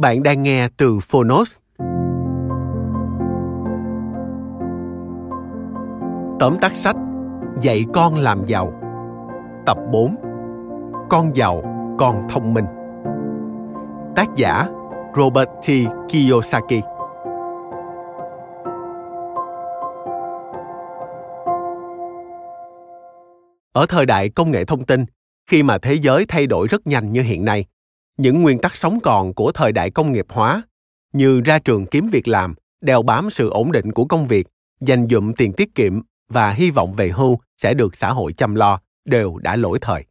Bạn đang nghe từ Phonos. Tóm tắt sách Dạy con làm giàu Tập 4 Con giàu, con thông minh Tác giả Robert T. Kiyosaki Ở thời đại công nghệ thông tin, khi mà thế giới thay đổi rất nhanh như hiện nay, những nguyên tắc sống còn của thời đại công nghiệp hóa, như ra trường kiếm việc làm, đeo bám sự ổn định của công việc, dành dụm tiền tiết kiệm và hy vọng về hưu sẽ được xã hội chăm lo, đều đã lỗi thời.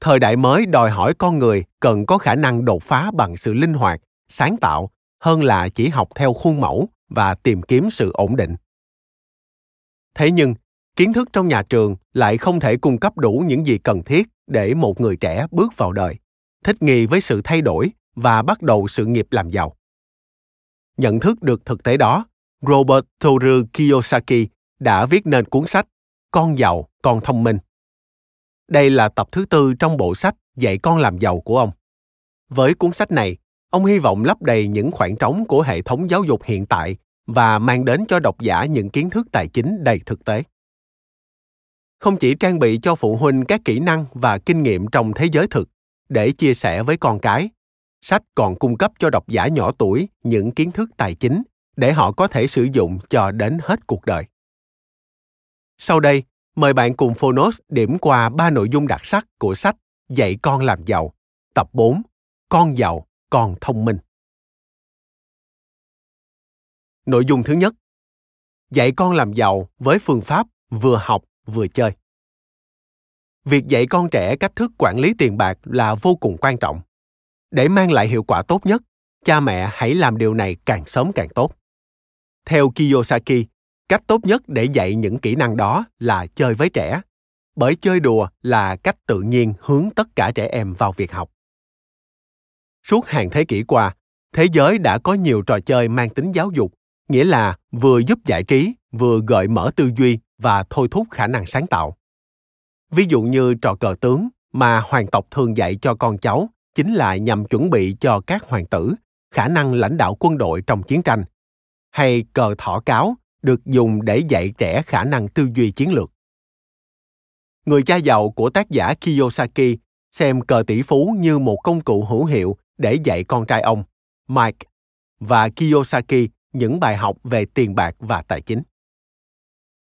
Thời đại mới đòi hỏi con người cần có khả năng đột phá bằng sự linh hoạt, sáng tạo hơn là chỉ học theo khuôn mẫu và tìm kiếm sự ổn định. Thế nhưng, kiến thức trong nhà trường lại không thể cung cấp đủ những gì cần thiết để một người trẻ bước vào đời thích nghi với sự thay đổi và bắt đầu sự nghiệp làm giàu. Nhận thức được thực tế đó, Robert Toru Kiyosaki đã viết nên cuốn sách Con giàu, con thông minh. Đây là tập thứ tư trong bộ sách Dạy con làm giàu của ông. Với cuốn sách này, ông hy vọng lấp đầy những khoảng trống của hệ thống giáo dục hiện tại và mang đến cho độc giả những kiến thức tài chính đầy thực tế. Không chỉ trang bị cho phụ huynh các kỹ năng và kinh nghiệm trong thế giới thực, để chia sẻ với con cái sách còn cung cấp cho độc giả nhỏ tuổi những kiến thức tài chính để họ có thể sử dụng cho đến hết cuộc đời. Sau đây, mời bạn cùng Phonos điểm qua ba nội dung đặc sắc của sách Dạy con làm giàu, tập 4, Con giàu, con thông minh. Nội dung thứ nhất, dạy con làm giàu với phương pháp vừa học vừa chơi việc dạy con trẻ cách thức quản lý tiền bạc là vô cùng quan trọng. Để mang lại hiệu quả tốt nhất, cha mẹ hãy làm điều này càng sớm càng tốt. Theo kiyosaki, cách tốt nhất để dạy những kỹ năng đó là chơi với trẻ. Bởi chơi đùa là cách tự nhiên hướng tất cả trẻ em vào việc học. Suốt hàng thế kỷ qua, thế giới đã có nhiều trò chơi mang tính giáo dục, nghĩa là vừa giúp giải trí, vừa gợi mở tư duy và thôi thúc khả năng sáng tạo ví dụ như trò cờ tướng mà hoàng tộc thường dạy cho con cháu chính là nhằm chuẩn bị cho các hoàng tử, khả năng lãnh đạo quân đội trong chiến tranh. Hay cờ thỏ cáo được dùng để dạy trẻ khả năng tư duy chiến lược. Người cha giàu của tác giả kiyosaki xem cờ tỷ phú như một công cụ hữu hiệu để dạy con trai ông, mike và kiyosaki những bài học về tiền bạc và tài chính.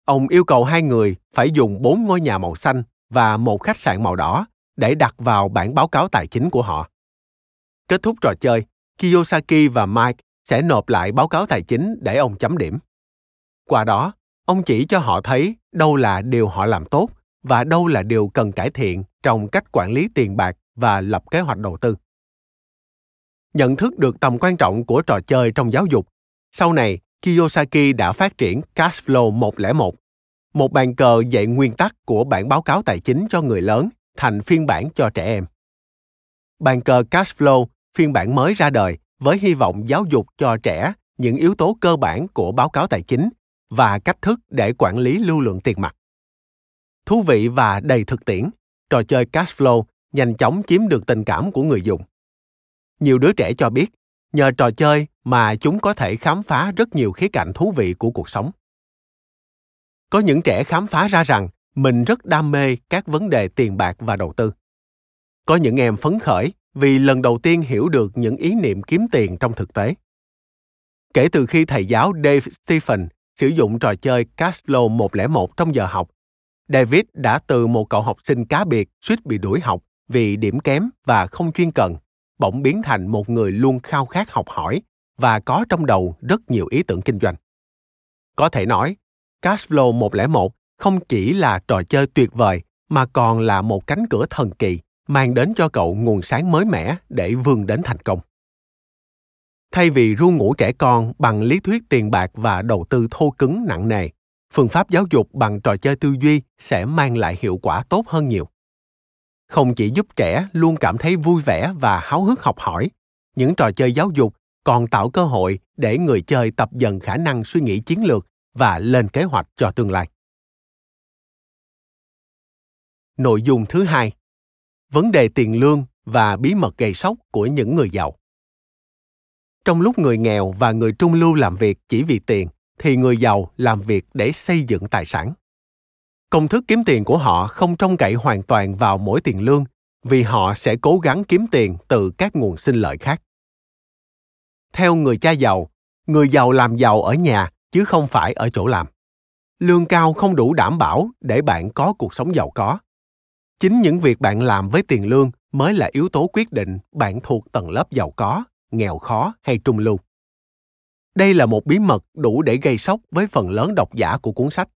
Ông yêu cầu hai người phải dùng bốn ngôi nhà màu xanh và một khách sạn màu đỏ để đặt vào bản báo cáo tài chính của họ. Kết thúc trò chơi, Kiyosaki và Mike sẽ nộp lại báo cáo tài chính để ông chấm điểm. Qua đó, ông chỉ cho họ thấy đâu là điều họ làm tốt và đâu là điều cần cải thiện trong cách quản lý tiền bạc và lập kế hoạch đầu tư. Nhận thức được tầm quan trọng của trò chơi trong giáo dục, sau này Kiyosaki đã phát triển Cashflow 101, một bàn cờ dạy nguyên tắc của bản báo cáo tài chính cho người lớn thành phiên bản cho trẻ em. Bàn cờ Cashflow phiên bản mới ra đời với hy vọng giáo dục cho trẻ những yếu tố cơ bản của báo cáo tài chính và cách thức để quản lý lưu lượng tiền mặt. Thú vị và đầy thực tiễn, trò chơi Cashflow nhanh chóng chiếm được tình cảm của người dùng. Nhiều đứa trẻ cho biết, nhờ trò chơi mà chúng có thể khám phá rất nhiều khía cạnh thú vị của cuộc sống. Có những trẻ khám phá ra rằng mình rất đam mê các vấn đề tiền bạc và đầu tư. Có những em phấn khởi vì lần đầu tiên hiểu được những ý niệm kiếm tiền trong thực tế. Kể từ khi thầy giáo Dave Stephen sử dụng trò chơi Cashflow 101 trong giờ học, David đã từ một cậu học sinh cá biệt suýt bị đuổi học vì điểm kém và không chuyên cần, bỗng biến thành một người luôn khao khát học hỏi và có trong đầu rất nhiều ý tưởng kinh doanh. Có thể nói, Cashflow 101 không chỉ là trò chơi tuyệt vời mà còn là một cánh cửa thần kỳ mang đến cho cậu nguồn sáng mới mẻ để vươn đến thành công. Thay vì ru ngủ trẻ con bằng lý thuyết tiền bạc và đầu tư thô cứng nặng nề, phương pháp giáo dục bằng trò chơi tư duy sẽ mang lại hiệu quả tốt hơn nhiều. Không chỉ giúp trẻ luôn cảm thấy vui vẻ và háo hức học hỏi, những trò chơi giáo dục còn tạo cơ hội để người chơi tập dần khả năng suy nghĩ chiến lược và lên kế hoạch cho tương lai. Nội dung thứ hai, vấn đề tiền lương và bí mật gây sốc của những người giàu. Trong lúc người nghèo và người trung lưu làm việc chỉ vì tiền, thì người giàu làm việc để xây dựng tài sản. Công thức kiếm tiền của họ không trông cậy hoàn toàn vào mỗi tiền lương, vì họ sẽ cố gắng kiếm tiền từ các nguồn sinh lợi khác. Theo người cha giàu, người giàu làm giàu ở nhà chứ không phải ở chỗ làm. Lương cao không đủ đảm bảo để bạn có cuộc sống giàu có. Chính những việc bạn làm với tiền lương mới là yếu tố quyết định bạn thuộc tầng lớp giàu có nghèo khó hay trung lưu. Đây là một bí mật đủ để gây sốc với phần lớn độc giả của cuốn sách.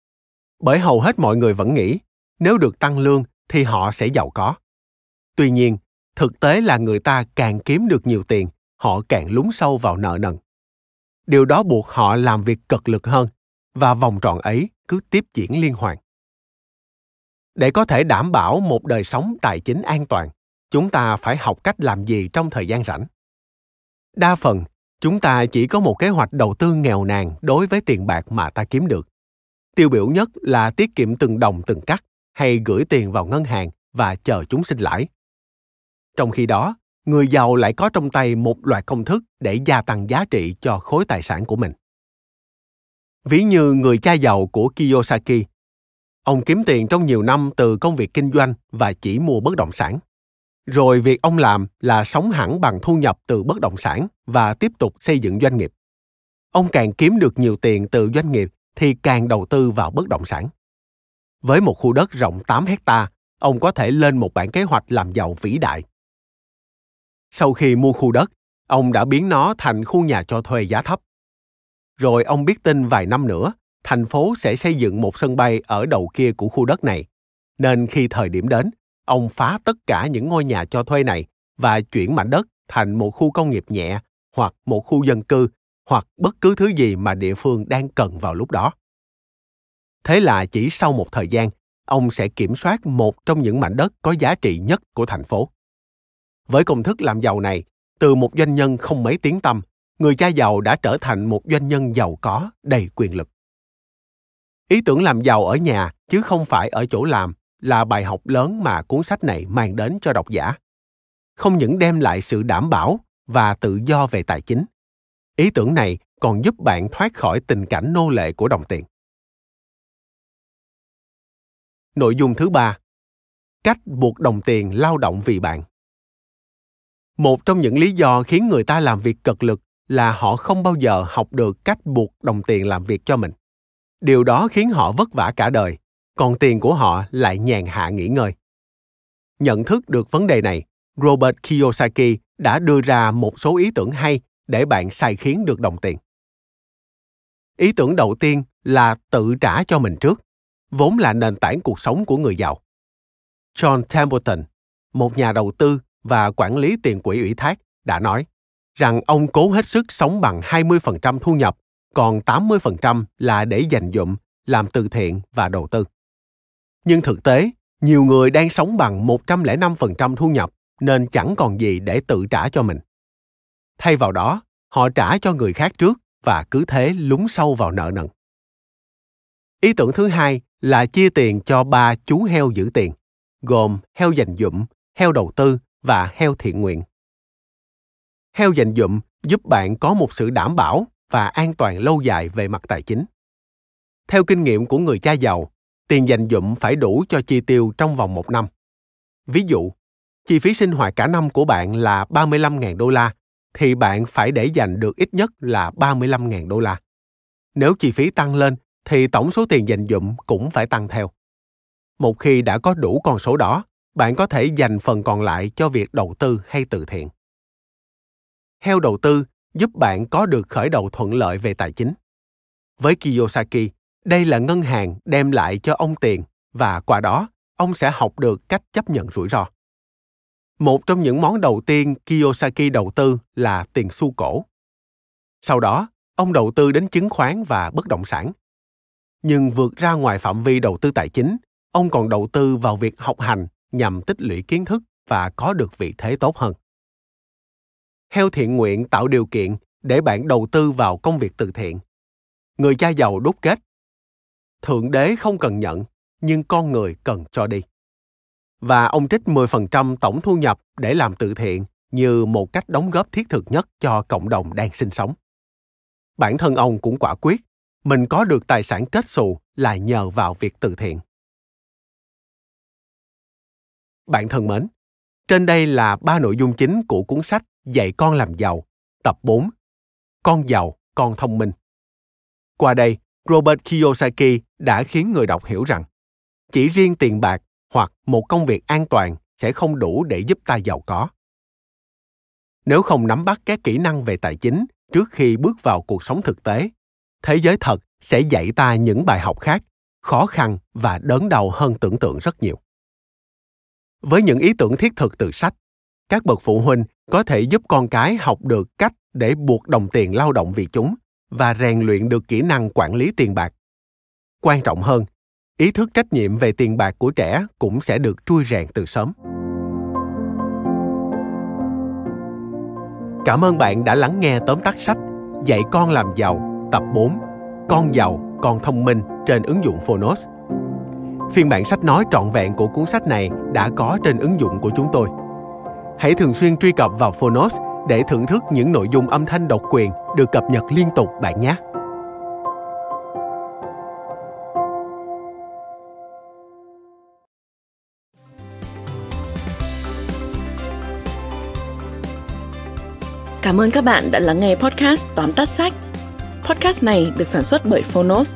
Bởi hầu hết mọi người vẫn nghĩ, nếu được tăng lương thì họ sẽ giàu có. Tuy nhiên, thực tế là người ta càng kiếm được nhiều tiền, họ càng lún sâu vào nợ nần. Điều đó buộc họ làm việc cực lực hơn và vòng tròn ấy cứ tiếp diễn liên hoàn. Để có thể đảm bảo một đời sống tài chính an toàn, chúng ta phải học cách làm gì trong thời gian rảnh đa phần chúng ta chỉ có một kế hoạch đầu tư nghèo nàn đối với tiền bạc mà ta kiếm được tiêu biểu nhất là tiết kiệm từng đồng từng cắt hay gửi tiền vào ngân hàng và chờ chúng sinh lãi trong khi đó người giàu lại có trong tay một loạt công thức để gia tăng giá trị cho khối tài sản của mình ví như người cha giàu của kiyosaki ông kiếm tiền trong nhiều năm từ công việc kinh doanh và chỉ mua bất động sản rồi việc ông làm là sống hẳn bằng thu nhập từ bất động sản và tiếp tục xây dựng doanh nghiệp. Ông càng kiếm được nhiều tiền từ doanh nghiệp thì càng đầu tư vào bất động sản. Với một khu đất rộng 8 hecta, ông có thể lên một bản kế hoạch làm giàu vĩ đại. Sau khi mua khu đất, ông đã biến nó thành khu nhà cho thuê giá thấp. Rồi ông biết tin vài năm nữa, thành phố sẽ xây dựng một sân bay ở đầu kia của khu đất này. Nên khi thời điểm đến, ông phá tất cả những ngôi nhà cho thuê này và chuyển mảnh đất thành một khu công nghiệp nhẹ hoặc một khu dân cư hoặc bất cứ thứ gì mà địa phương đang cần vào lúc đó. Thế là chỉ sau một thời gian, ông sẽ kiểm soát một trong những mảnh đất có giá trị nhất của thành phố. Với công thức làm giàu này, từ một doanh nhân không mấy tiếng tâm, người cha giàu đã trở thành một doanh nhân giàu có, đầy quyền lực. Ý tưởng làm giàu ở nhà chứ không phải ở chỗ làm là bài học lớn mà cuốn sách này mang đến cho độc giả. Không những đem lại sự đảm bảo và tự do về tài chính ý tưởng này còn giúp bạn thoát khỏi tình cảnh nô lệ của đồng tiền. Nội dung thứ ba cách buộc đồng tiền lao động vì bạn một trong những lý do khiến người ta làm việc cực lực là họ không bao giờ học được cách buộc đồng tiền làm việc cho mình điều đó khiến họ vất vả cả đời còn tiền của họ lại nhàn hạ nghỉ ngơi. Nhận thức được vấn đề này, Robert Kiyosaki đã đưa ra một số ý tưởng hay để bạn sai khiến được đồng tiền. Ý tưởng đầu tiên là tự trả cho mình trước, vốn là nền tảng cuộc sống của người giàu. John Templeton, một nhà đầu tư và quản lý tiền quỹ ủy thác, đã nói rằng ông cố hết sức sống bằng 20% thu nhập, còn 80% là để dành dụm, làm từ thiện và đầu tư. Nhưng thực tế, nhiều người đang sống bằng 105% thu nhập nên chẳng còn gì để tự trả cho mình. Thay vào đó, họ trả cho người khác trước và cứ thế lún sâu vào nợ nần. Ý tưởng thứ hai là chia tiền cho ba chú heo giữ tiền, gồm heo dành dụm, heo đầu tư và heo thiện nguyện. Heo dành dụm giúp bạn có một sự đảm bảo và an toàn lâu dài về mặt tài chính. Theo kinh nghiệm của người cha giàu, tiền dành dụm phải đủ cho chi tiêu trong vòng một năm. Ví dụ, chi phí sinh hoạt cả năm của bạn là 35.000 đô la, thì bạn phải để dành được ít nhất là 35.000 đô la. Nếu chi phí tăng lên, thì tổng số tiền dành dụm cũng phải tăng theo. Một khi đã có đủ con số đó, bạn có thể dành phần còn lại cho việc đầu tư hay từ thiện. Heo đầu tư giúp bạn có được khởi đầu thuận lợi về tài chính. Với Kiyosaki, đây là ngân hàng đem lại cho ông tiền và qua đó ông sẽ học được cách chấp nhận rủi ro. Một trong những món đầu tiên Kiyosaki đầu tư là tiền xu cổ. Sau đó, ông đầu tư đến chứng khoán và bất động sản. Nhưng vượt ra ngoài phạm vi đầu tư tài chính, ông còn đầu tư vào việc học hành nhằm tích lũy kiến thức và có được vị thế tốt hơn. Heo thiện nguyện tạo điều kiện để bạn đầu tư vào công việc từ thiện. Người cha giàu đúc kết. Thượng đế không cần nhận, nhưng con người cần cho đi. Và ông trích 10% tổng thu nhập để làm từ thiện như một cách đóng góp thiết thực nhất cho cộng đồng đang sinh sống. Bản thân ông cũng quả quyết, mình có được tài sản kết xù là nhờ vào việc từ thiện. Bạn thân mến, trên đây là ba nội dung chính của cuốn sách Dạy con làm giàu, tập 4. Con giàu, con thông minh. Qua đây, Robert Kiyosaki đã khiến người đọc hiểu rằng chỉ riêng tiền bạc hoặc một công việc an toàn sẽ không đủ để giúp ta giàu có. Nếu không nắm bắt các kỹ năng về tài chính trước khi bước vào cuộc sống thực tế, thế giới thật sẽ dạy ta những bài học khác, khó khăn và đớn đầu hơn tưởng tượng rất nhiều. Với những ý tưởng thiết thực từ sách, các bậc phụ huynh có thể giúp con cái học được cách để buộc đồng tiền lao động vì chúng và rèn luyện được kỹ năng quản lý tiền bạc. Quan trọng hơn, ý thức trách nhiệm về tiền bạc của trẻ cũng sẽ được trui rèn từ sớm. Cảm ơn bạn đã lắng nghe tóm tắt sách Dạy con làm giàu tập 4 Con giàu, con thông minh trên ứng dụng Phonos. Phiên bản sách nói trọn vẹn của cuốn sách này đã có trên ứng dụng của chúng tôi. Hãy thường xuyên truy cập vào Phonos để thưởng thức những nội dung âm thanh độc quyền được cập nhật liên tục bạn nhé. Cảm ơn các bạn đã lắng nghe podcast tóm tắt sách. Podcast này được sản xuất bởi Phonos,